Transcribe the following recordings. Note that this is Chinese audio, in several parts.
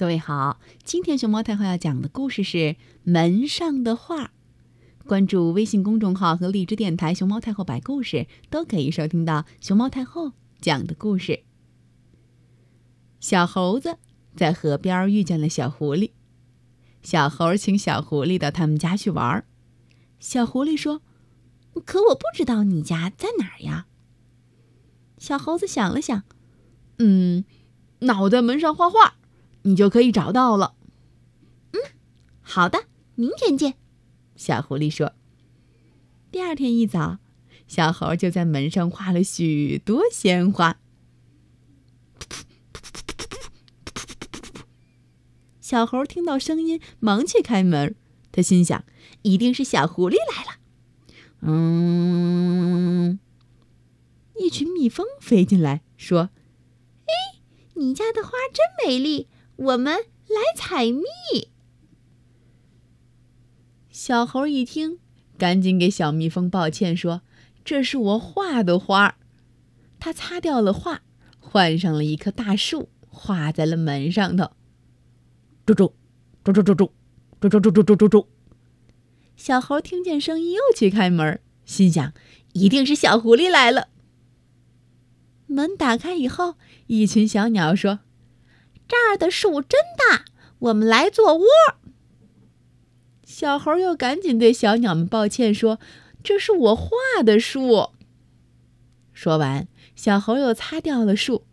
各位好，今天熊猫太后要讲的故事是《门上的画》。关注微信公众号和荔枝电台“熊猫太后摆故事”，都可以收听到熊猫太后讲的故事。小猴子在河边遇见了小狐狸，小猴请小狐狸到他们家去玩。小狐狸说：“可我不知道你家在哪儿呀。”小猴子想了想，嗯，那我在门上画画，你就可以找到了。嗯，好的，明天见。小狐狸说：“第二天一早，小猴就在门上画了许多鲜花。”小猴听到声音，忙去开门。他心想：“一定是小狐狸来了。”嗯，一群蜜蜂飞进来，说：“哎，你家的花真美丽，我们来采蜜。”小猴一听，赶紧给小蜜蜂抱歉说：“这是我画的花。”他擦掉了画，换上了一棵大树，画在了门上头。住住，住住住住，住住住住住住住。小猴听见声音，又去开门，心想：“一定是小狐狸来了。”门打开以后，一群小鸟说：“这儿的树真大，我们来做窝。”小猴又赶紧对小鸟们抱歉说：“这是我画的树。”说完，小猴又擦掉了树。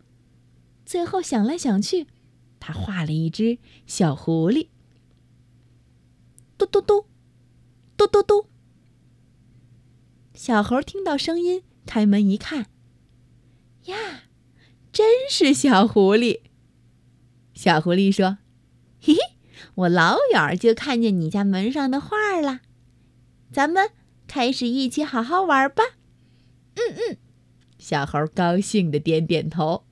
最后想来想去，他画了一只小狐狸。嘟嘟嘟，嘟嘟嘟。小猴听到声音，开门一看，呀，真是小狐狸。小狐狸说：“嘿嘿。”我老远就看见你家门上的画了，咱们开始一起好好玩吧。嗯嗯，小猴高兴的点点头。